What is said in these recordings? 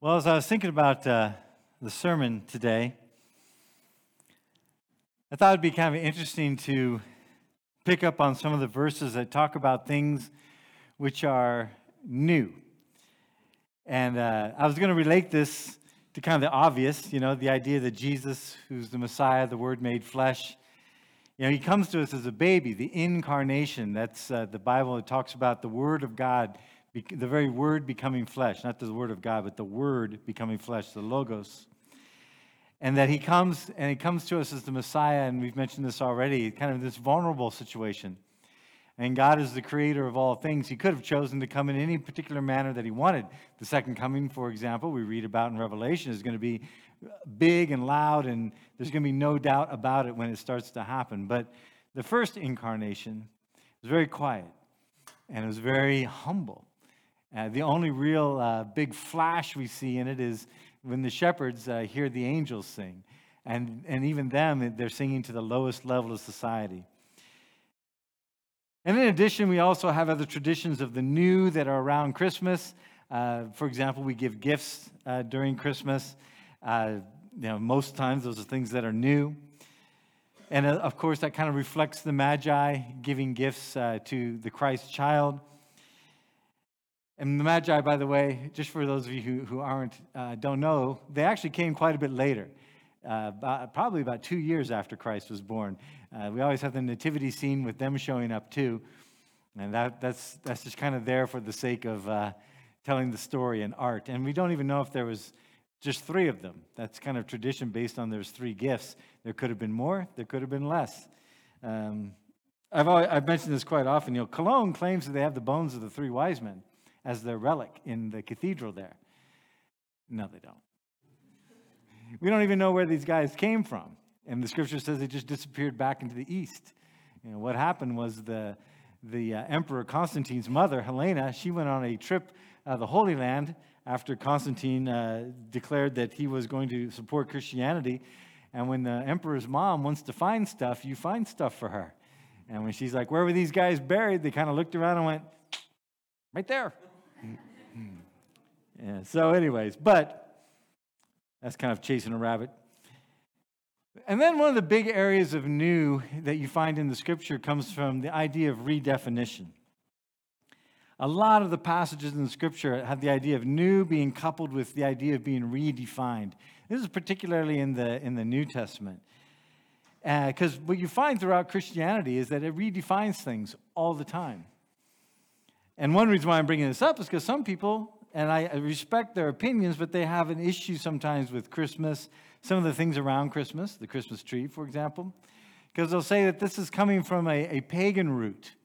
Well, as I was thinking about uh, the sermon today, I thought it'd be kind of interesting to pick up on some of the verses that talk about things which are new. And uh, I was going to relate this to kind of the obvious, you know, the idea that Jesus, who's the Messiah, the Word made flesh, you know, he comes to us as a baby, the incarnation. That's uh, the Bible. that talks about the Word of God the very word becoming flesh, not the word of God, but the word becoming flesh, the logos. And that he comes and he comes to us as the Messiah, and we've mentioned this already, kind of this vulnerable situation. And God is the creator of all things. He could have chosen to come in any particular manner that he wanted. The second coming, for example, we read about in Revelation is going to be big and loud, and there's going to be no doubt about it when it starts to happen. But the first incarnation was very quiet and it was very humble. Uh, the only real uh, big flash we see in it is when the shepherds uh, hear the angels sing. And, and even them, they're singing to the lowest level of society. And in addition, we also have other traditions of the new that are around Christmas. Uh, for example, we give gifts uh, during Christmas. Uh, you know, most times those are things that are new. And of course, that kind of reflects the Magi giving gifts to the Christ child. And the Magi, by the way, just for those of you who, who aren't, uh, don't know, they actually came quite a bit later, uh, about, probably about two years after Christ was born. Uh, we always have the nativity scene with them showing up too. And that, that's, that's just kind of there for the sake of uh, telling the story and art. And we don't even know if there was just three of them. That's kind of tradition based on there's three gifts. There could have been more, there could have been less. Um, I've, always, I've mentioned this quite often. You know, Cologne claims that they have the bones of the three wise men as their relic in the cathedral there. No, they don't. We don't even know where these guys came from. And the scripture says they just disappeared back into the east. You know, what happened was the, the uh, Emperor Constantine's mother, Helena, she went on a trip uh, the Holy Land after Constantine uh, declared that he was going to support Christianity. And when the emperor's mom wants to find stuff, you find stuff for her. And when she's like, Where were these guys buried? They kind of looked around and went, Right there. Yeah, so, anyways, but that's kind of chasing a rabbit. And then one of the big areas of new that you find in the scripture comes from the idea of redefinition. A lot of the passages in the scripture have the idea of new being coupled with the idea of being redefined. This is particularly in the, in the New Testament. Because uh, what you find throughout Christianity is that it redefines things all the time. And one reason why I'm bringing this up is because some people, and I respect their opinions, but they have an issue sometimes with Christmas, some of the things around Christmas, the Christmas tree, for example, because they'll say that this is coming from a, a pagan root.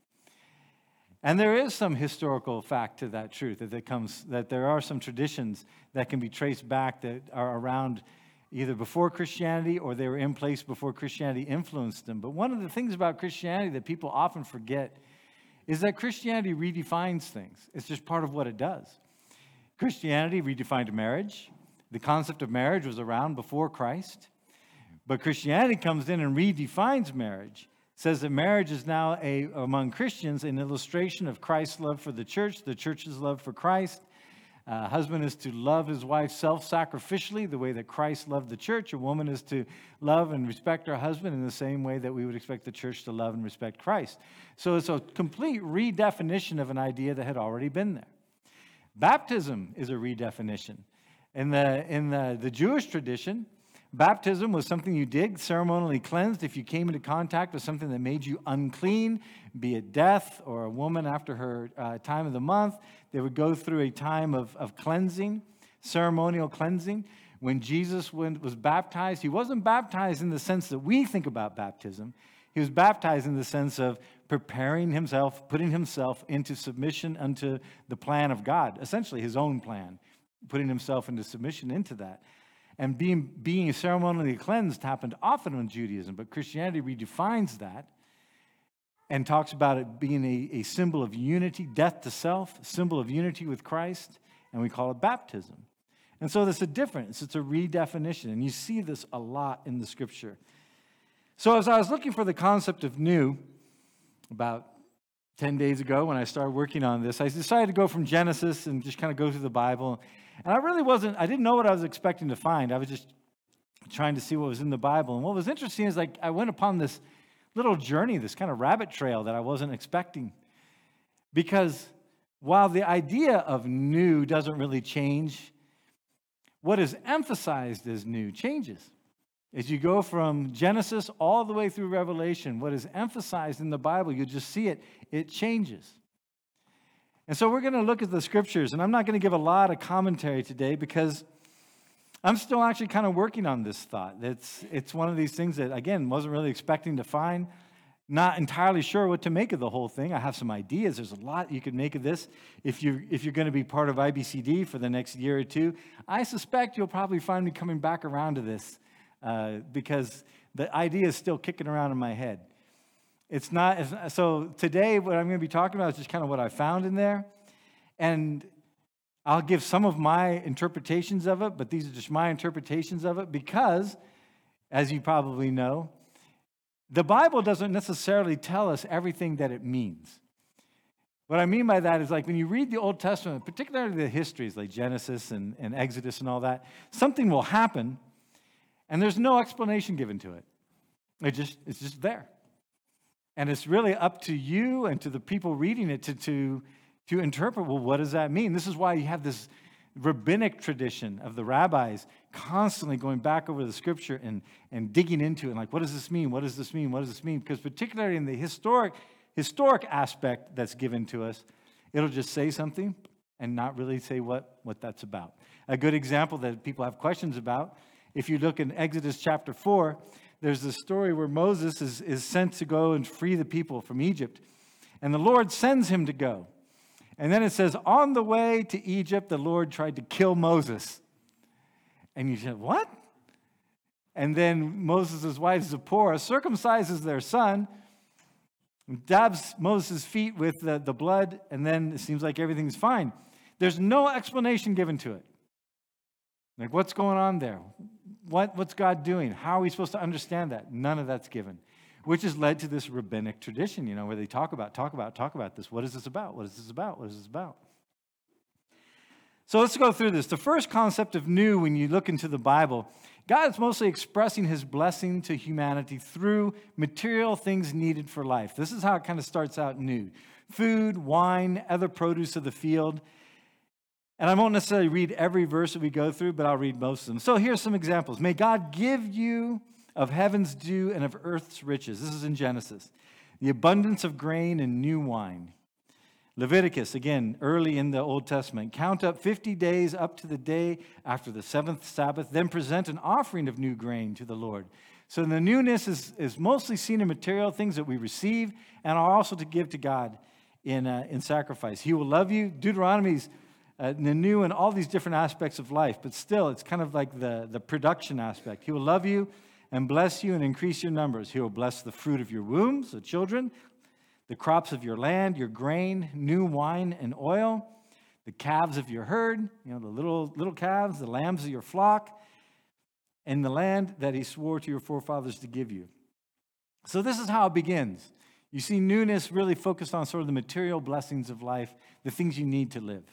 And there is some historical fact to that truth that, that comes that there are some traditions that can be traced back that are around either before Christianity or they were in place before Christianity influenced them. But one of the things about Christianity that people often forget is that Christianity redefines things. It's just part of what it does. Christianity redefined marriage. The concept of marriage was around before Christ. But Christianity comes in and redefines marriage, says that marriage is now a, among Christians an illustration of Christ's love for the church, the church's love for Christ, uh, husband is to love his wife self sacrificially, the way that Christ loved the church. A woman is to love and respect her husband in the same way that we would expect the church to love and respect Christ. So it's a complete redefinition of an idea that had already been there. Baptism is a redefinition. In the, in the, the Jewish tradition, Baptism was something you did, ceremonially cleansed if you came into contact with something that made you unclean, be it death or a woman after her uh, time of the month. They would go through a time of, of cleansing, ceremonial cleansing. When Jesus was baptized, he wasn't baptized in the sense that we think about baptism. He was baptized in the sense of preparing himself, putting himself into submission unto the plan of God, essentially his own plan, putting himself into submission into that. And being, being ceremonially cleansed happened often in Judaism, but Christianity redefines that and talks about it being a, a symbol of unity, death to self, symbol of unity with Christ, and we call it baptism. And so there's a difference, it's a redefinition, and you see this a lot in the scripture. So as I was looking for the concept of new, about 10 days ago when I started working on this, I decided to go from Genesis and just kind of go through the Bible And I really wasn't, I didn't know what I was expecting to find. I was just trying to see what was in the Bible. And what was interesting is like I went upon this little journey, this kind of rabbit trail that I wasn't expecting. Because while the idea of new doesn't really change, what is emphasized as new changes. As you go from Genesis all the way through Revelation, what is emphasized in the Bible, you just see it, it changes. And so we're going to look at the scriptures, and I'm not going to give a lot of commentary today because I'm still actually kind of working on this thought. It's, it's one of these things that, again, wasn't really expecting to find. Not entirely sure what to make of the whole thing. I have some ideas. There's a lot you could make of this if you're, if you're going to be part of IBCD for the next year or two. I suspect you'll probably find me coming back around to this uh, because the idea is still kicking around in my head. It's not, so today what I'm going to be talking about is just kind of what I found in there. And I'll give some of my interpretations of it, but these are just my interpretations of it because, as you probably know, the Bible doesn't necessarily tell us everything that it means. What I mean by that is like when you read the Old Testament, particularly the histories like Genesis and, and Exodus and all that, something will happen and there's no explanation given to it. It just, it's just there. And it's really up to you and to the people reading it to, to to interpret well, what does that mean? This is why you have this rabbinic tradition of the rabbis constantly going back over the scripture and, and digging into it. And like, what does this mean? What does this mean? What does this mean? Because particularly in the historic, historic aspect that's given to us, it'll just say something and not really say what, what that's about. A good example that people have questions about, if you look in Exodus chapter 4, there's this story where Moses is, is sent to go and free the people from Egypt. And the Lord sends him to go. And then it says, on the way to Egypt, the Lord tried to kill Moses. And you said, what? And then Moses' wife Zipporah circumcises their son, dabs Moses' feet with the, the blood, and then it seems like everything's fine. There's no explanation given to it. Like, what's going on there? What, what's God doing? How are we supposed to understand that? None of that's given which has led to this rabbinic tradition, you know, where they talk about, talk about, talk about this. What is this about? What is this about? What is this about? So let's go through this. The first concept of new, when you look into the Bible, God is mostly expressing his blessing to humanity through material things needed for life. This is how it kind of starts out new food, wine, other produce of the field. And I won't necessarily read every verse that we go through, but I'll read most of them. So here's some examples. May God give you of heaven's dew and of earth's riches. This is in Genesis. The abundance of grain and new wine. Leviticus, again, early in the Old Testament. Count up 50 days up to the day after the seventh Sabbath, then present an offering of new grain to the Lord. So the newness is, is mostly seen in material things that we receive and are also to give to God in, uh, in sacrifice. He will love you. Deuteronomy's uh, new and all these different aspects of life, but still, it's kind of like the, the production aspect. He will love you and bless you and increase your numbers. He will bless the fruit of your wombs, the children, the crops of your land, your grain, new wine and oil, the calves of your herd, you know, the little, little calves, the lambs of your flock, and the land that he swore to your forefathers to give you. So this is how it begins. You see newness really focused on sort of the material blessings of life, the things you need to live.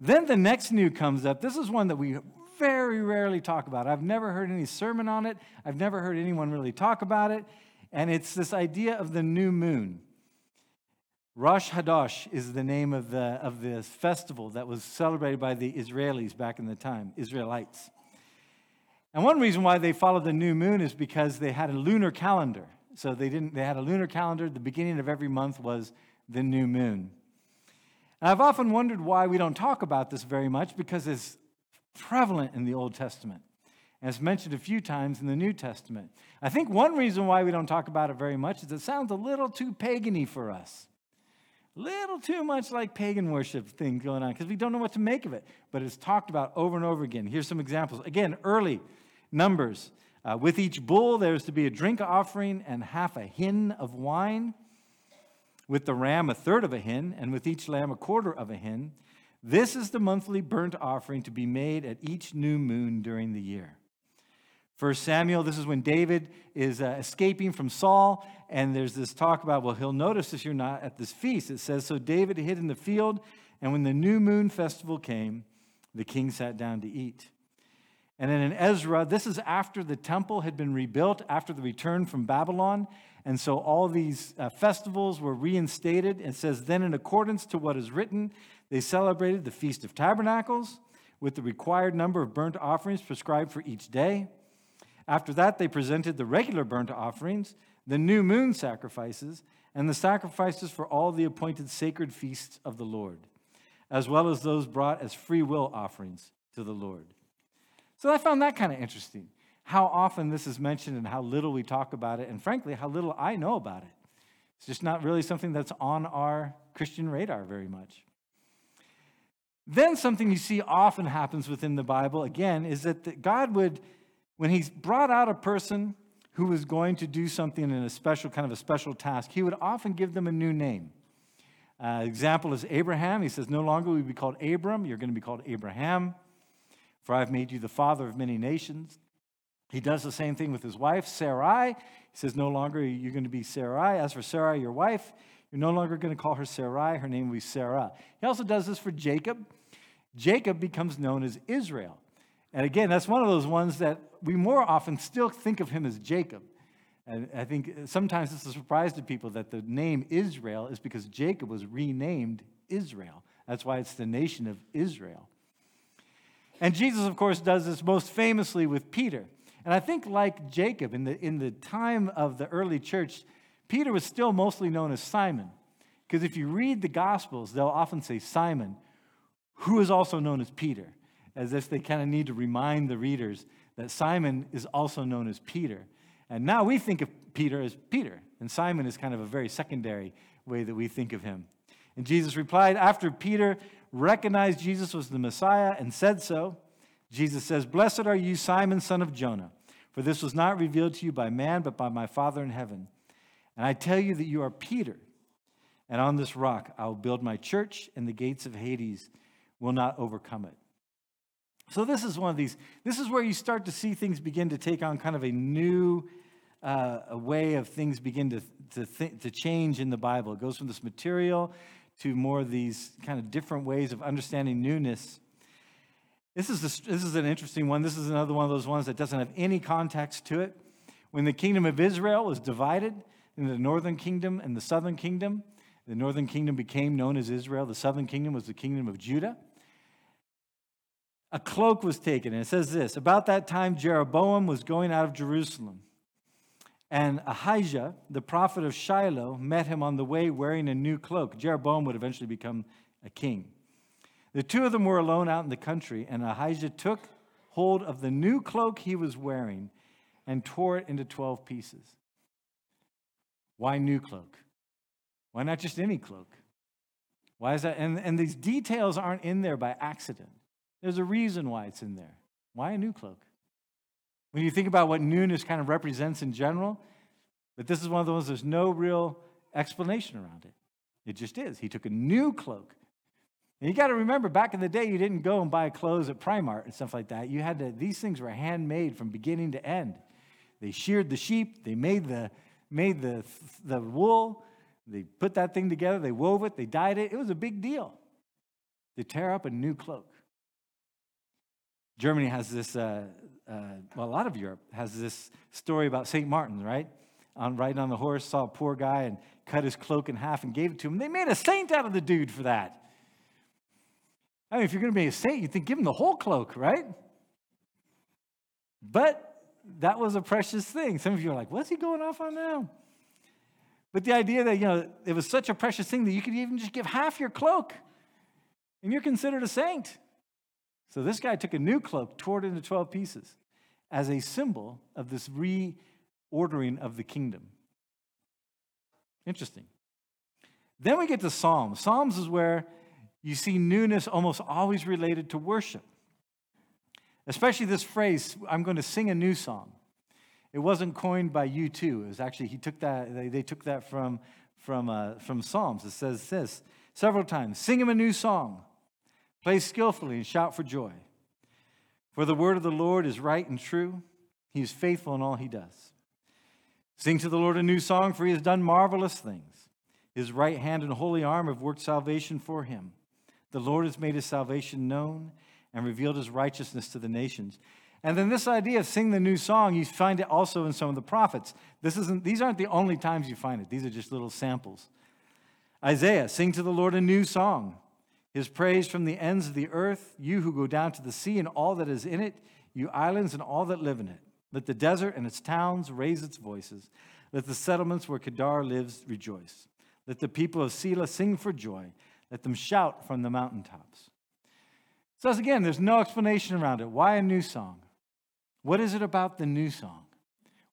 Then the next new comes up. This is one that we very rarely talk about. I've never heard any sermon on it. I've never heard anyone really talk about it. And it's this idea of the new moon. Rosh Hodesh is the name of, the, of this festival that was celebrated by the Israelis back in the time, Israelites. And one reason why they followed the new moon is because they had a lunar calendar. So they didn't they had a lunar calendar. The beginning of every month was the new moon. And I've often wondered why we don't talk about this very much because it's prevalent in the Old Testament. And it's mentioned a few times in the New Testament. I think one reason why we don't talk about it very much is it sounds a little too pagany for us. A little too much like pagan worship thing going on because we don't know what to make of it. But it's talked about over and over again. Here's some examples. Again, early numbers. Uh, with each bull, there's to be a drink offering and half a hin of wine. With the ram, a third of a hin, and with each lamb, a quarter of a hin. This is the monthly burnt offering to be made at each new moon during the year. First Samuel, this is when David is uh, escaping from Saul, and there's this talk about, well, he'll notice if you're not at this feast. It says, So David hid in the field, and when the new moon festival came, The king sat down to eat. And then in Ezra, this is after the temple had been rebuilt after the return from Babylon. And so all these uh, festivals were reinstated. It says, Then, in accordance to what is written, they celebrated the Feast of Tabernacles with the required number of burnt offerings prescribed for each day. After that, they presented the regular burnt offerings, the new moon sacrifices, and the sacrifices for all the appointed sacred feasts of the Lord, as well as those brought as free will offerings to the Lord. So I found that kind of interesting how often this is mentioned and how little we talk about it, and frankly, how little I know about it. It's just not really something that's on our Christian radar very much. Then, something you see often happens within the Bible, again, is that God would, when He's brought out a person who was going to do something in a special, kind of a special task, He would often give them a new name. Uh, example is Abraham. He says, No longer will you be called Abram, you're going to be called Abraham, for I've made you the father of many nations. He does the same thing with his wife, Sarai. He says, No longer you're going to be Sarai. As for Sarai, your wife, you're no longer going to call her Sarai. Her name will be Sarah. He also does this for Jacob. Jacob becomes known as Israel. And again, that's one of those ones that we more often still think of him as Jacob. And I think sometimes it's a surprise to people that the name Israel is because Jacob was renamed Israel. That's why it's the nation of Israel. And Jesus, of course, does this most famously with Peter. And I think, like Jacob, in the, in the time of the early church, Peter was still mostly known as Simon. Because if you read the Gospels, they'll often say Simon, who is also known as Peter, as if they kind of need to remind the readers that Simon is also known as Peter. And now we think of Peter as Peter, and Simon is kind of a very secondary way that we think of him. And Jesus replied, after Peter recognized Jesus was the Messiah and said so, Jesus says, Blessed are you, Simon, son of Jonah, for this was not revealed to you by man, but by my Father in heaven. And I tell you that you are Peter, and on this rock I will build my church, and the gates of Hades will not overcome it. So, this is one of these, this is where you start to see things begin to take on kind of a new uh, a way of things begin to, to, th- to change in the Bible. It goes from this material to more of these kind of different ways of understanding newness. This is, a, this is an interesting one. This is another one of those ones that doesn't have any context to it. When the kingdom of Israel was divided into the northern kingdom and the southern kingdom, the northern kingdom became known as Israel. The southern kingdom was the kingdom of Judah. A cloak was taken, and it says this About that time, Jeroboam was going out of Jerusalem. And Ahijah, the prophet of Shiloh, met him on the way wearing a new cloak. Jeroboam would eventually become a king. The two of them were alone out in the country, and Ahijah took hold of the new cloak he was wearing and tore it into 12 pieces. Why new cloak? Why not just any cloak? Why is that? And, and these details aren't in there by accident. There's a reason why it's in there. Why a new cloak? When you think about what newness kind of represents in general, but this is one of those there's no real explanation around it. It just is. He took a new cloak. And you got to remember, back in the day, you didn't go and buy clothes at Primark and stuff like that. You had to, these things were handmade from beginning to end. They sheared the sheep, they made the, made the, the wool, they put that thing together, they wove it, they dyed it. It was a big deal to tear up a new cloak. Germany has this, uh, uh, well, a lot of Europe has this story about St. Martin, right? On riding on the horse, saw a poor guy and cut his cloak in half and gave it to him. They made a saint out of the dude for that. I mean, if you're going to be a saint, you think give him the whole cloak, right? But that was a precious thing. Some of you are like, what's he going off on now? But the idea that, you know, it was such a precious thing that you could even just give half your cloak and you're considered a saint. So this guy took a new cloak, tore it into 12 pieces as a symbol of this reordering of the kingdom. Interesting. Then we get to Psalms. Psalms is where you see newness almost always related to worship. Especially this phrase, I'm going to sing a new song. It wasn't coined by U2 It was actually, he took that, they, they took that from, from, uh, from Psalms. It says this several times Sing him a new song, play skillfully, and shout for joy. For the word of the Lord is right and true, he is faithful in all he does. Sing to the Lord a new song, for he has done marvelous things. His right hand and holy arm have worked salvation for him. The Lord has made his salvation known, and revealed his righteousness to the nations. And then this idea of sing the new song, you find it also in some of the prophets. This isn't, these aren't the only times you find it, these are just little samples. Isaiah, sing to the Lord a new song. His praise from the ends of the earth, you who go down to the sea and all that is in it, you islands and all that live in it. Let the desert and its towns raise its voices. Let the settlements where Kedar lives rejoice. Let the people of Sela sing for joy. Let them shout from the mountaintops. So, again, there's no explanation around it. Why a new song? What is it about the new song?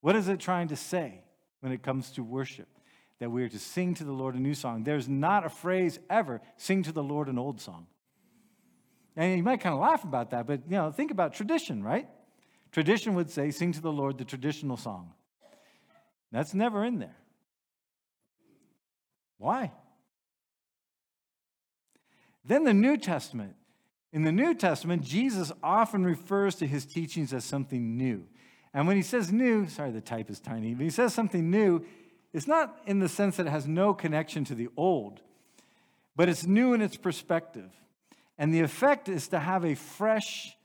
What is it trying to say when it comes to worship? That we are to sing to the Lord a new song. There's not a phrase ever, sing to the Lord an old song. And you might kind of laugh about that, but you know, think about tradition, right? Tradition would say, sing to the Lord the traditional song. That's never in there. Why? Then the New Testament. In the New Testament, Jesus often refers to his teachings as something new. And when he says new, sorry, the type is tiny, but he says something new, it's not in the sense that it has no connection to the old, but it's new in its perspective. And the effect is to have a fresh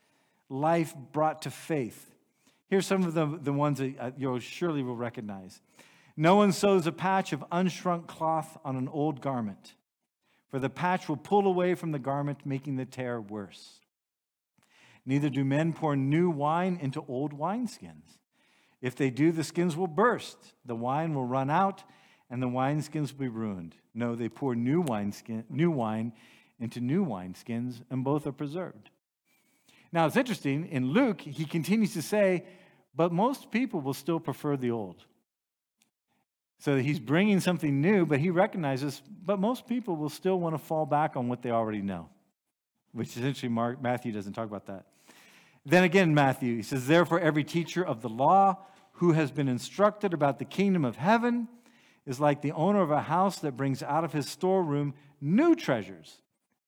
life brought to faith. Here's some of the, the ones that uh, you surely will recognize. No one sews a patch of unshrunk cloth on an old garment for the patch will pull away from the garment, making the tear worse. Neither do men pour new wine into old wineskins. If they do, the skins will burst, the wine will run out, and the wineskins will be ruined. No, they pour new, new wine into new wineskins, and both are preserved. Now, it's interesting, in Luke, he continues to say, but most people will still prefer the old. So he's bringing something new, but he recognizes, but most people will still want to fall back on what they already know, which essentially Mark, Matthew doesn't talk about that. Then again, Matthew, he says, Therefore, every teacher of the law who has been instructed about the kingdom of heaven is like the owner of a house that brings out of his storeroom new treasures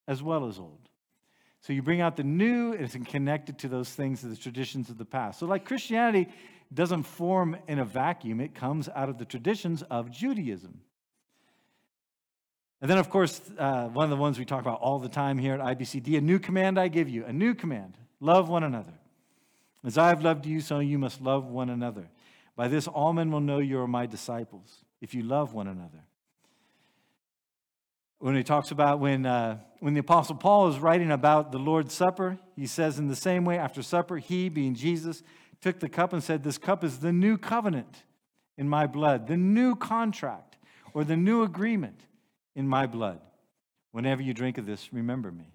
as well as old. So you bring out the new, and it's connected to those things, to the traditions of the past. So, like Christianity doesn't form in a vacuum, it comes out of the traditions of Judaism. And then, of course, uh, one of the ones we talk about all the time here at IBCD a new command I give you, a new command love one another. As I have loved you, so you must love one another. By this, all men will know you are my disciples, if you love one another. When he talks about when, uh, when the Apostle Paul is writing about the Lord's Supper, he says, in the same way, after supper, he, being Jesus, took the cup and said, This cup is the new covenant in my blood, the new contract or the new agreement in my blood. Whenever you drink of this, remember me.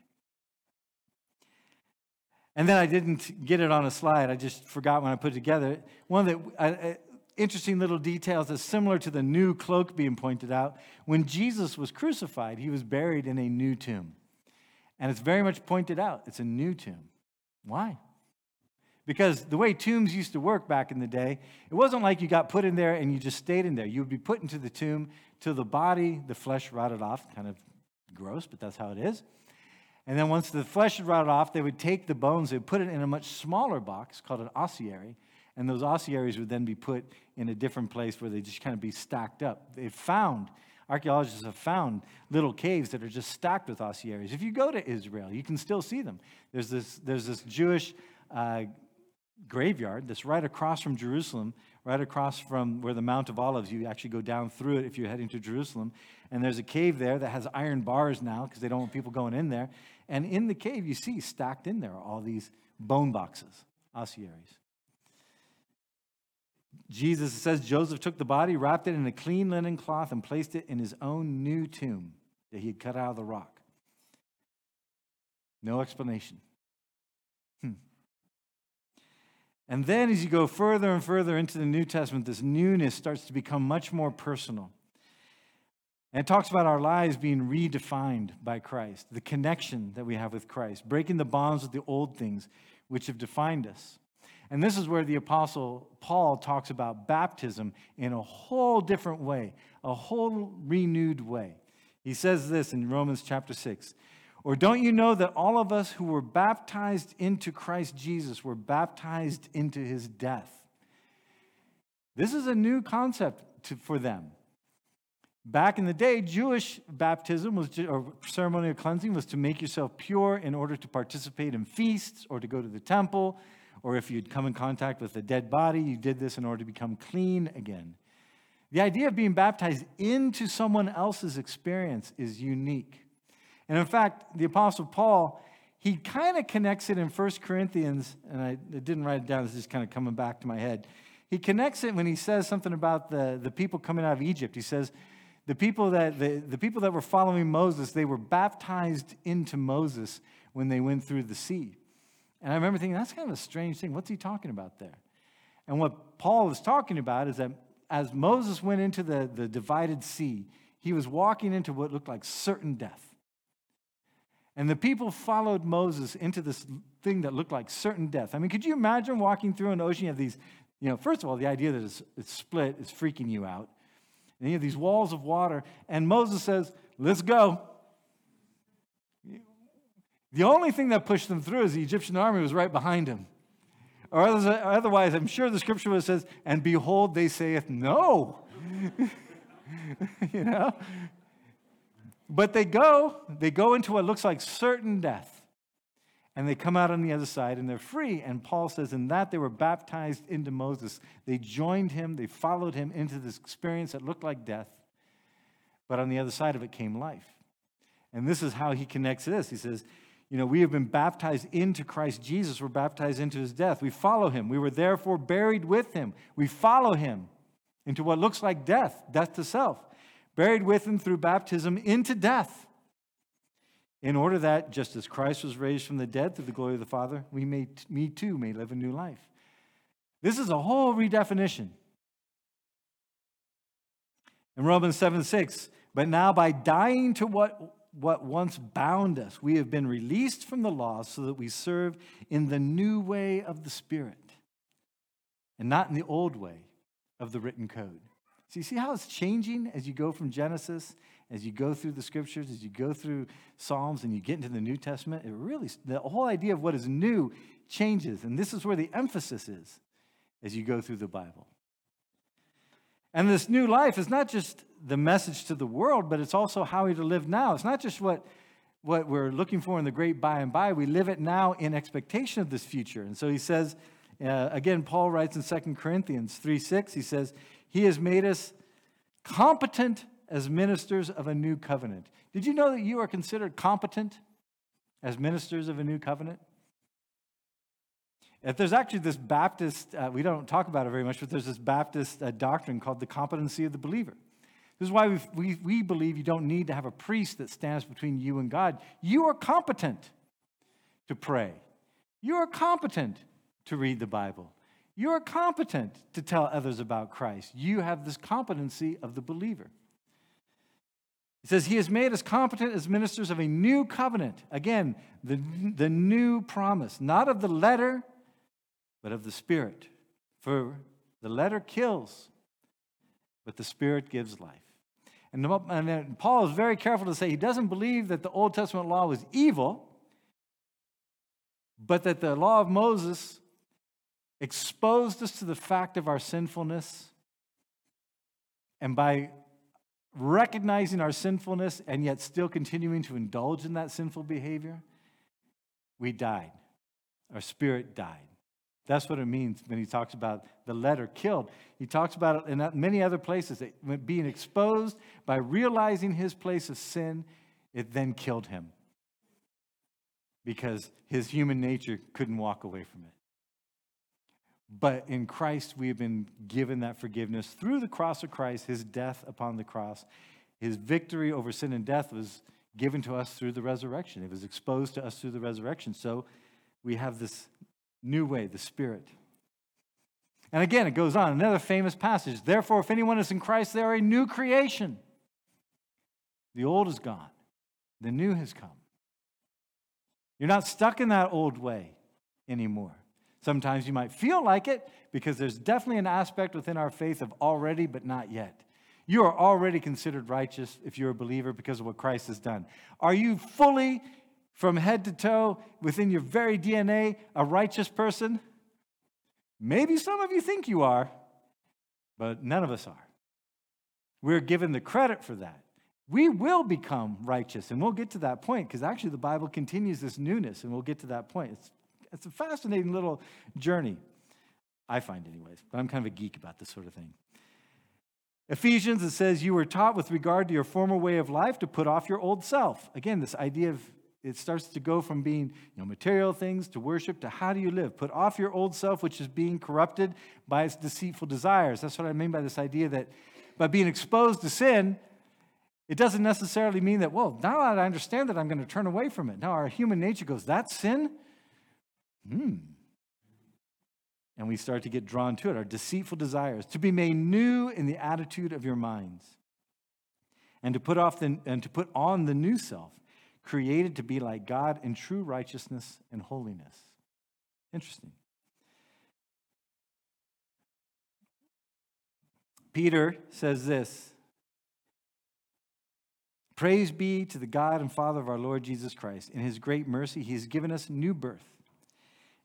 And then I didn't get it on a slide. I just forgot when I put it together. One of the uh, uh, interesting little details is similar to the new cloak being pointed out. When Jesus was crucified, he was buried in a new tomb. And it's very much pointed out it's a new tomb. Why? Because the way tombs used to work back in the day, it wasn't like you got put in there and you just stayed in there. You would be put into the tomb till the body, the flesh rotted off. Kind of gross, but that's how it is. And then once the flesh had rotted off, they would take the bones, they would put it in a much smaller box called an ossuary. And those ossuaries would then be put in a different place where they just kind of be stacked up. They found, archaeologists have found little caves that are just stacked with ossuaries. If you go to Israel, you can still see them. There's this, there's this Jewish uh, graveyard that's right across from Jerusalem, right across from where the Mount of Olives, you actually go down through it if you're heading to Jerusalem. And there's a cave there that has iron bars now because they don't want people going in there. And in the cave, you see stacked in there all these bone boxes, ossuaries. Jesus says Joseph took the body, wrapped it in a clean linen cloth, and placed it in his own new tomb that he had cut out of the rock. No explanation. And then as you go further and further into the New Testament, this newness starts to become much more personal. And it talks about our lives being redefined by Christ, the connection that we have with Christ, breaking the bonds of the old things which have defined us. And this is where the Apostle Paul talks about baptism in a whole different way, a whole renewed way. He says this in Romans chapter 6 or don't you know that all of us who were baptized into Christ Jesus were baptized into his death? This is a new concept to, for them. Back in the day, Jewish baptism was to, or ceremonial cleansing was to make yourself pure in order to participate in feasts or to go to the temple, or if you'd come in contact with a dead body, you did this in order to become clean again. The idea of being baptized into someone else's experience is unique. And in fact, the Apostle Paul, he kind of connects it in 1 Corinthians, and I didn't write it down, this is just kind of coming back to my head. He connects it when he says something about the, the people coming out of Egypt. He says, the people, that, the, the people that were following Moses, they were baptized into Moses when they went through the sea. And I remember thinking, that's kind of a strange thing. What's he talking about there? And what Paul is talking about is that as Moses went into the, the divided sea, he was walking into what looked like certain death. And the people followed Moses into this thing that looked like certain death. I mean, could you imagine walking through an ocean? You have these, you know, first of all, the idea that it's, it's split is freaking you out. And you have these walls of water, and Moses says, Let's go. The only thing that pushed them through is the Egyptian army was right behind him. Or otherwise, I'm sure the scripture would says, And behold, they saith, No. you know? But they go, they go into what looks like certain death. And they come out on the other side and they're free. And Paul says, in that they were baptized into Moses. They joined him, they followed him into this experience that looked like death. But on the other side of it came life. And this is how he connects this. He says, you know, we have been baptized into Christ Jesus. We're baptized into his death. We follow him. We were therefore buried with him. We follow him into what looks like death, death to self. Buried with him through baptism into death in order that, just as Christ was raised from the dead through the glory of the Father, we may, me too may live a new life. This is a whole redefinition. In Romans 7 6, but now by dying to what, what once bound us, we have been released from the law so that we serve in the new way of the Spirit and not in the old way of the written code. So you see how it's changing as you go from Genesis as you go through the scriptures, as you go through Psalms and you get into the New Testament, it really, the whole idea of what is new changes. And this is where the emphasis is as you go through the Bible. And this new life is not just the message to the world, but it's also how we to live now. It's not just what, what we're looking for in the great by and by. We live it now in expectation of this future. And so he says, uh, again, Paul writes in 2 Corinthians 3 6, he says, He has made us competent as ministers of a new covenant. Did you know that you are considered competent as ministers of a new covenant? If there's actually this Baptist, uh, we don't talk about it very much, but there's this Baptist uh, doctrine called the competency of the believer. This is why we we, we believe you don't need to have a priest that stands between you and God. You are competent to pray, you are competent to read the Bible. You are competent to tell others about Christ. You have this competency of the believer. It says, He has made us competent as ministers of a new covenant. Again, the, the new promise, not of the letter, but of the Spirit. For the letter kills, but the Spirit gives life. And, and Paul is very careful to say he doesn't believe that the Old Testament law was evil, but that the law of Moses exposed us to the fact of our sinfulness. And by recognizing our sinfulness and yet still continuing to indulge in that sinful behavior, we died. Our spirit died. That's what it means when he talks about the letter killed. He talks about it in many other places. That Being exposed by realizing his place of sin, it then killed him because his human nature couldn't walk away from it. But in Christ, we have been given that forgiveness through the cross of Christ, his death upon the cross. His victory over sin and death was given to us through the resurrection. It was exposed to us through the resurrection. So we have this new way, the Spirit. And again, it goes on. Another famous passage. Therefore, if anyone is in Christ, they are a new creation. The old is gone, the new has come. You're not stuck in that old way anymore. Sometimes you might feel like it because there's definitely an aspect within our faith of already but not yet. You are already considered righteous if you're a believer because of what Christ has done. Are you fully, from head to toe, within your very DNA, a righteous person? Maybe some of you think you are, but none of us are. we're given the credit for that. We will become righteous, and we'll get to that point because actually the Bible continues this newness, and we'll get to that point. It's, it's a fascinating little journey, I find, anyways, but I'm kind of a geek about this sort of thing. Ephesians, it says, You were taught with regard to your former way of life to put off your old self. Again, this idea of it starts to go from being you know, material things to worship to how do you live? Put off your old self, which is being corrupted by its deceitful desires. That's what I mean by this idea that by being exposed to sin, it doesn't necessarily mean that, well, now that I understand that, I'm going to turn away from it. Now, our human nature goes, that's sin? Hmm. And we start to get drawn to it, our deceitful desires, to be made new in the attitude of your minds, and to put off the, and to put on the new self, created to be like God in true righteousness and holiness. Interesting. Peter says this Praise be to the God and Father of our Lord Jesus Christ. In his great mercy, he has given us new birth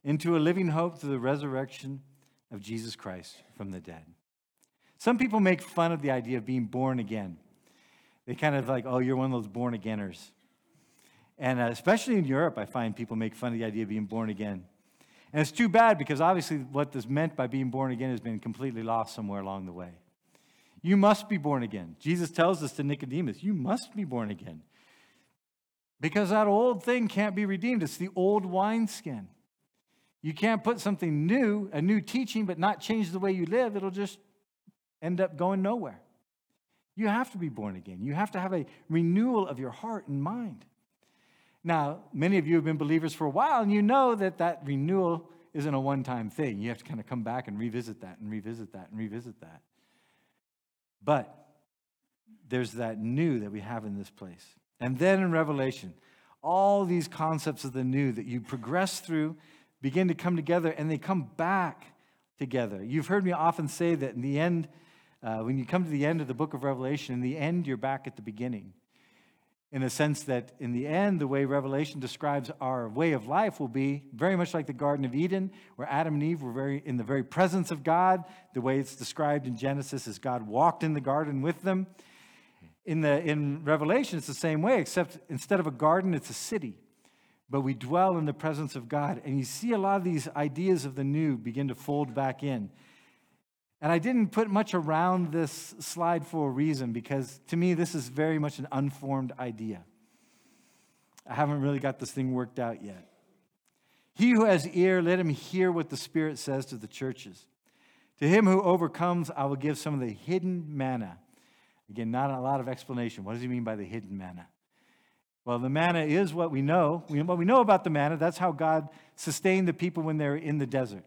into a living hope through the resurrection of Jesus Christ from the dead. Some people make fun of the idea of being born again. They kind of like, oh, you're one of those born againers. And uh, especially in Europe, I find people make fun of the idea of being born again. And it's too bad because obviously what this meant by being born again has been completely lost somewhere along the way. You must be born again. Jesus tells us to Nicodemus, you must be born again. Because that old thing can't be redeemed. It's the old wineskin. You can't put something new, a new teaching, but not change the way you live. It'll just end up going nowhere. You have to be born again. You have to have a renewal of your heart and mind. Now, many of you have been believers for a while, and you know that that renewal isn't a one time thing. You have to kind of come back and revisit that and revisit that and revisit that. But there's that new that we have in this place. And then in Revelation, all these concepts of the new that you progress through begin to come together and they come back together. You've heard me often say that in the end, uh, when you come to the end of the book of Revelation, in the end, you're back at the beginning. In a sense that in the end, the way Revelation describes our way of life will be very much like the Garden of Eden, where Adam and Eve were very in the very presence of God. The way it's described in Genesis is God walked in the garden with them. In, the, in Revelation, it's the same way, except instead of a garden, it's a city but we dwell in the presence of God. And you see a lot of these ideas of the new begin to fold back in. And I didn't put much around this slide for a reason because to me, this is very much an unformed idea. I haven't really got this thing worked out yet. He who has ear, let him hear what the Spirit says to the churches. To him who overcomes, I will give some of the hidden manna. Again, not a lot of explanation. What does he mean by the hidden manna? Well, the manna is what we know. What we know about the manna, that's how God sustained the people when they're in the desert.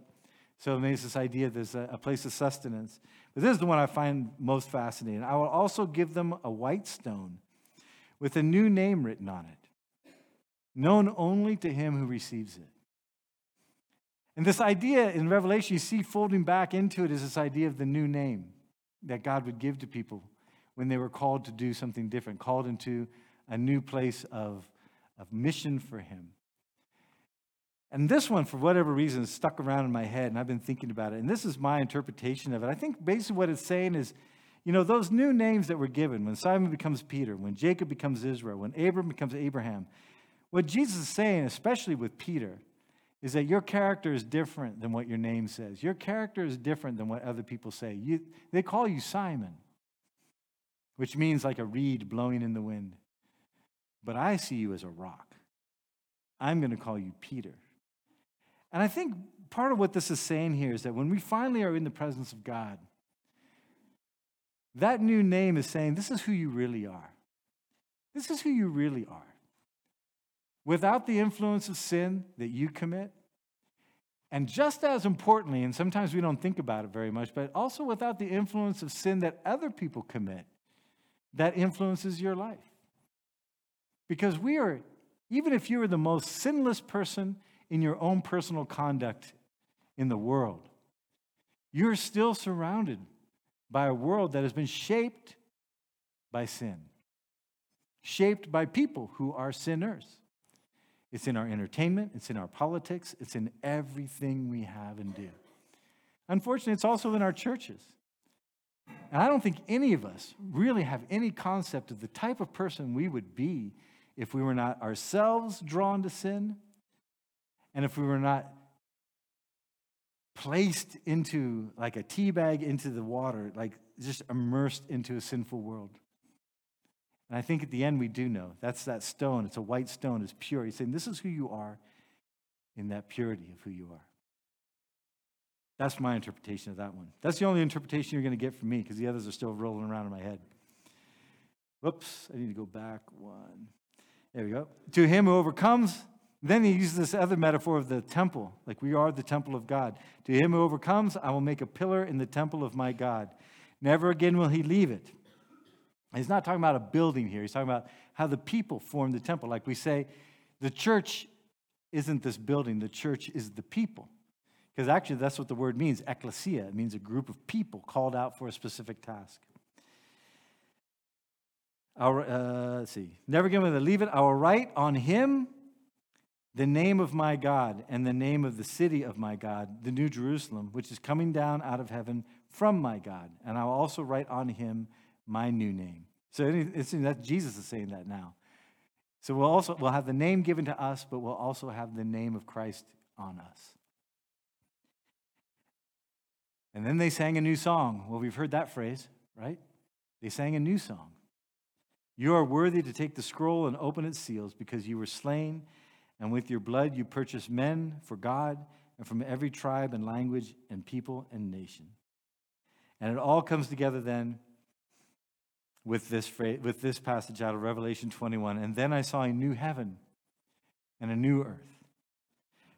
So makes this idea there's a, a place of sustenance. But this is the one I find most fascinating. I will also give them a white stone with a new name written on it, known only to him who receives it. And this idea in Revelation, you see folding back into it is this idea of the new name that God would give to people when they were called to do something different, called into a new place of, of mission for him. And this one, for whatever reason, stuck around in my head, and I've been thinking about it. And this is my interpretation of it. I think basically what it's saying is, you know, those new names that were given, when Simon becomes Peter, when Jacob becomes Israel, when Abram becomes Abraham, what Jesus is saying, especially with Peter, is that your character is different than what your name says. Your character is different than what other people say. You, they call you Simon, which means like a reed blowing in the wind but I see you as a rock. I'm going to call you Peter. And I think part of what this is saying here is that when we finally are in the presence of God, that new name is saying, This is who you really are. This is who you really are. Without the influence of sin that you commit, and just as importantly, and sometimes we don't think about it very much, but also without the influence of sin that other people commit that influences your life. Because we are, even if you are the most sinless person in your own personal conduct in the world, you're still surrounded by a world that has been shaped by sin, shaped by people who are sinners. It's in our entertainment, it's in our politics, it's in everything we have and do. Unfortunately, it's also in our churches. And I don't think any of us really have any concept of the type of person we would be if we were not ourselves drawn to sin and if we were not placed into like a tea bag into the water, like just immersed into a sinful world. And I think at the end we do know. That's that stone. It's a white stone. It's pure. He's saying, This is who you are in that purity of who you are. That's my interpretation of that one. That's the only interpretation you're going to get from me because the others are still rolling around in my head. Whoops, I need to go back one. There we go. To him who overcomes, then he uses this other metaphor of the temple, like we are the temple of God. To him who overcomes, I will make a pillar in the temple of my God. Never again will he leave it. He's not talking about a building here. He's talking about how the people form the temple. Like we say, the church isn't this building, the church is the people. Because actually, that's what the word means ecclesia. It means a group of people called out for a specific task. Our, uh, let's see. Never give will they leave it. I will write on him the name of my God and the name of the city of my God, the New Jerusalem, which is coming down out of heaven from my God. And I will also write on him my new name. So it's, that Jesus is saying that now. So we'll also we'll have the name given to us, but we'll also have the name of Christ on us. And then they sang a new song. Well, we've heard that phrase, right? They sang a new song. You are worthy to take the scroll and open its seals because you were slain and with your blood you purchased men for God and from every tribe and language and people and nation. And it all comes together then with this, phrase, with this passage out of Revelation 21. And then I saw a new heaven and a new earth.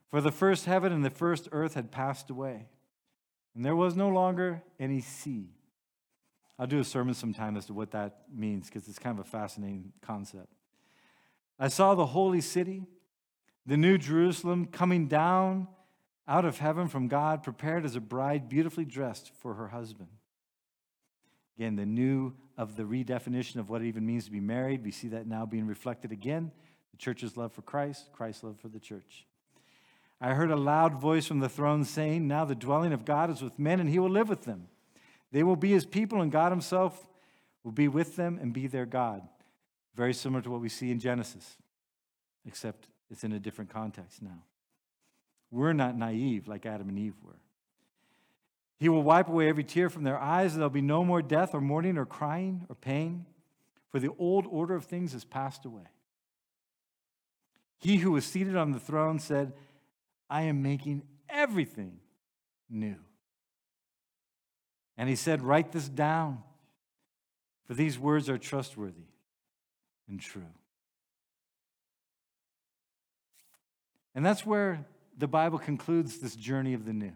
For the first heaven and the first earth had passed away, and there was no longer any sea. I'll do a sermon sometime as to what that means because it's kind of a fascinating concept. I saw the holy city the new Jerusalem coming down out of heaven from God, prepared as a bride beautifully dressed for her husband. Again, the new of the redefinition of what it even means to be married. We see that now being reflected again. The church's love for Christ, Christ's love for the church. I heard a loud voice from the throne saying, Now the dwelling of God is with men, and he will live with them. They will be his people, and God himself will be with them and be their God. Very similar to what we see in Genesis, except it's in a different context now. We're not naive like Adam and Eve were. He will wipe away every tear from their eyes, and there'll be no more death or mourning or crying or pain, for the old order of things has passed away. He who was seated on the throne said, I am making everything new. And he said, Write this down, for these words are trustworthy and true. And that's where the Bible concludes this journey of the new.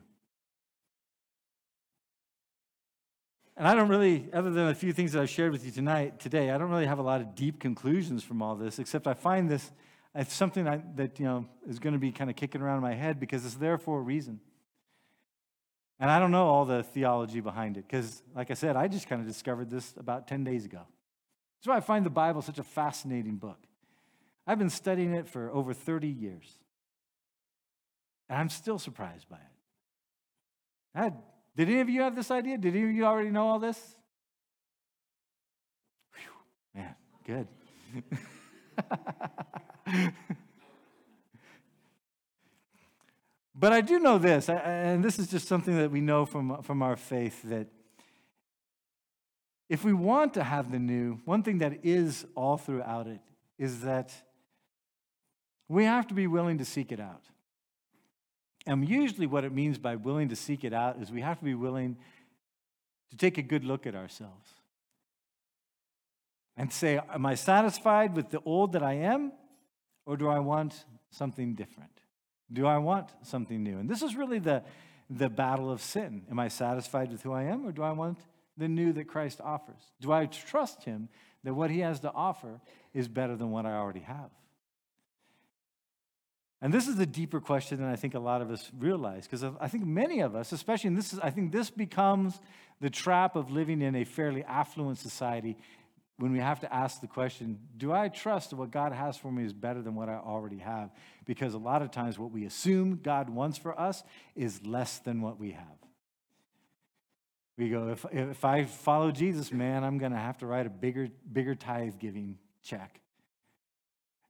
And I don't really, other than a few things that I've shared with you tonight, today, I don't really have a lot of deep conclusions from all this, except I find this it's something I, that you know is going to be kind of kicking around in my head because it's there for a reason. And I don't know all the theology behind it because, like I said, I just kind of discovered this about 10 days ago. That's why I find the Bible such a fascinating book. I've been studying it for over 30 years. And I'm still surprised by it. Did any of you have this idea? Did any of you already know all this? Whew, man, good. but I do know this, and this is just something that we know from, from our faith that if we want to have the new, one thing that is all throughout it is that we have to be willing to seek it out. And usually, what it means by willing to seek it out is we have to be willing to take a good look at ourselves and say, Am I satisfied with the old that I am, or do I want something different? Do I want something new? And this is really the, the battle of sin. Am I satisfied with who I am, or do I want the new that Christ offers? Do I trust Him that what He has to offer is better than what I already have? And this is a deeper question than I think a lot of us realize, because I think many of us, especially in this, is, I think this becomes the trap of living in a fairly affluent society when we have to ask the question, do I trust what God has for me is better than what I already have? Because a lot of times what we assume God wants for us is less than what we have. We go, if, if I follow Jesus, man, I'm going to have to write a bigger, bigger tithe giving check.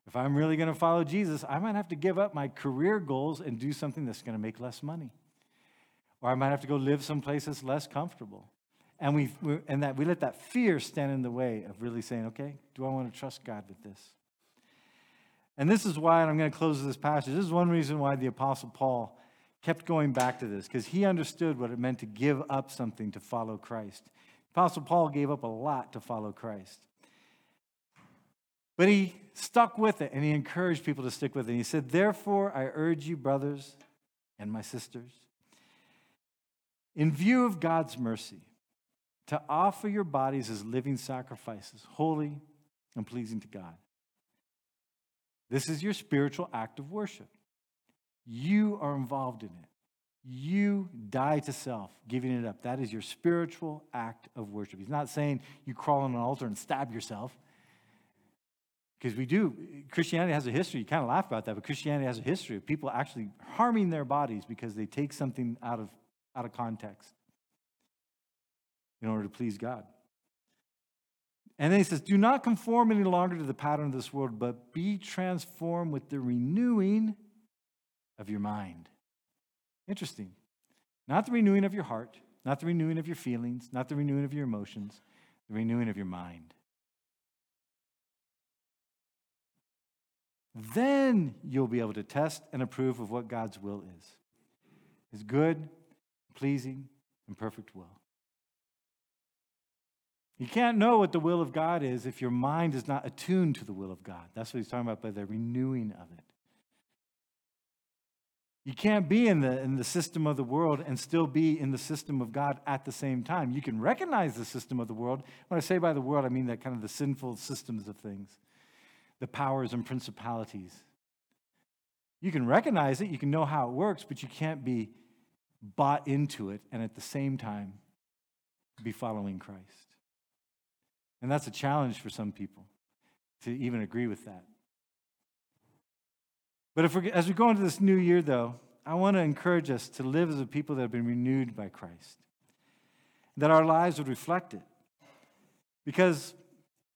If I'm really going to follow Jesus, I might have to give up my career goals and do something that's going to make less money. Or I might have to go live someplace that's less comfortable. And, we, and that we let that fear stand in the way of really saying, okay, do I want to trust God with this? And this is why, and I'm going to close this passage. This is one reason why the Apostle Paul kept going back to this, because he understood what it meant to give up something to follow Christ. Apostle Paul gave up a lot to follow Christ. But he stuck with it and he encouraged people to stick with it. And he said, Therefore, I urge you, brothers and my sisters, in view of God's mercy, to offer your bodies as living sacrifices, holy and pleasing to God. This is your spiritual act of worship. You are involved in it. You die to self, giving it up. That is your spiritual act of worship. He's not saying you crawl on an altar and stab yourself. Because we do, Christianity has a history. You kind of laugh about that, but Christianity has a history of people actually harming their bodies because they take something out of, out of context in order to please God. And then he says, Do not conform any longer to the pattern of this world, but be transformed with the renewing of your mind. Interesting. Not the renewing of your heart, not the renewing of your feelings, not the renewing of your emotions, the renewing of your mind. Then you'll be able to test and approve of what God's will is his good, pleasing, and perfect will. You can't know what the will of God is if your mind is not attuned to the will of God. That's what he's talking about by the renewing of it. You can't be in the, in the system of the world and still be in the system of God at the same time. You can recognize the system of the world. When I say by the world, I mean that kind of the sinful systems of things the powers and principalities. You can recognize it, you can know how it works, but you can't be bought into it and at the same time be following Christ. And that's a challenge for some people to even agree with that. But if we as we go into this new year, though, I want to encourage us to live as a people that have been renewed by Christ, that our lives would reflect it. Because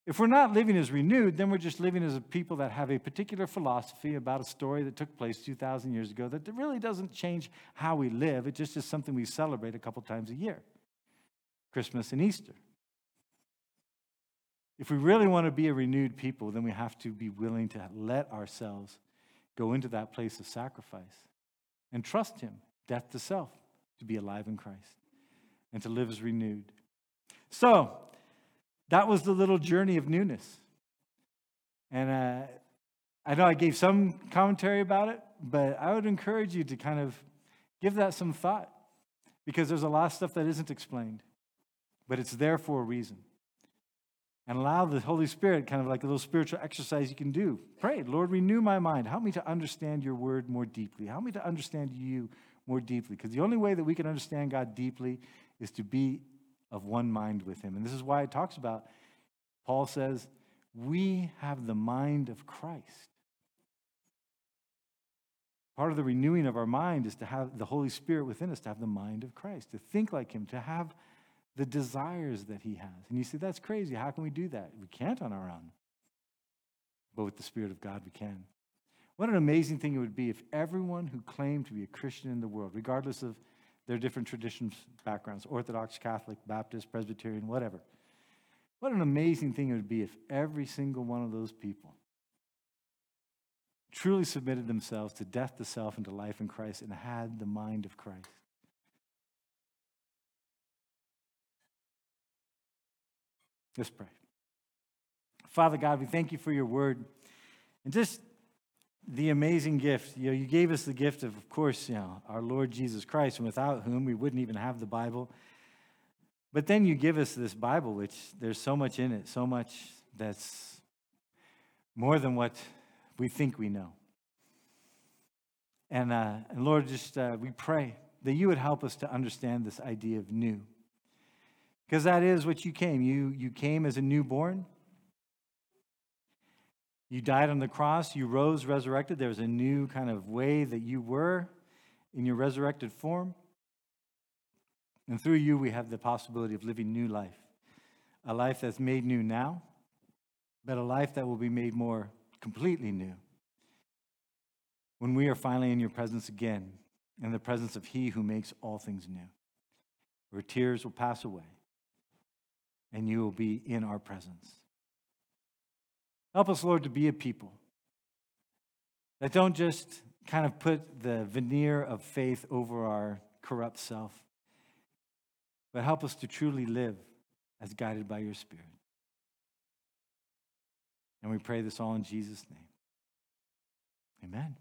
if we're not living as renewed, then we're just living as a people that have a particular philosophy about a story that took place 2,000 years ago that really doesn't change how we live. It just is something we celebrate a couple times a year Christmas and Easter. If we really want to be a renewed people, then we have to be willing to let ourselves go into that place of sacrifice and trust Him, death to self, to be alive in Christ and to live as renewed. So, that was the little journey of newness. And uh, I know I gave some commentary about it, but I would encourage you to kind of give that some thought because there's a lot of stuff that isn't explained, but it's there for a reason. And allow the Holy Spirit, kind of like a little spiritual exercise you can do. Pray, Lord, renew my mind. Help me to understand your word more deeply. Help me to understand you more deeply. Because the only way that we can understand God deeply is to be of one mind with him. And this is why it talks about, Paul says, we have the mind of Christ. Part of the renewing of our mind is to have the Holy Spirit within us, to have the mind of Christ, to think like him, to have the desires that he has. And you say, that's crazy. How can we do that? We can't on our own. But with the Spirit of God, we can. What an amazing thing it would be if everyone who claimed to be a Christian in the world, regardless of their different traditions, backgrounds Orthodox, Catholic, Baptist, Presbyterian, whatever. What an amazing thing it would be if every single one of those people truly submitted themselves to death to self and to life in Christ and had the mind of Christ. Let's pray. Father God, we thank you for your word and just the amazing gift. You know, you gave us the gift of, of course, you know, our Lord Jesus Christ, and without whom we wouldn't even have the Bible. But then you give us this Bible, which there's so much in it, so much that's more than what we think we know. And, uh, and Lord, just uh, we pray that you would help us to understand this idea of new. Because that is what you came. You, you came as a newborn. You died on the cross. You rose, resurrected. There was a new kind of way that you were in your resurrected form. And through you, we have the possibility of living new life, a life that's made new now, but a life that will be made more completely new when we are finally in your presence again, in the presence of He who makes all things new, where tears will pass away and you will be in our presence. Help us, Lord, to be a people that don't just kind of put the veneer of faith over our corrupt self, but help us to truly live as guided by your Spirit. And we pray this all in Jesus' name. Amen.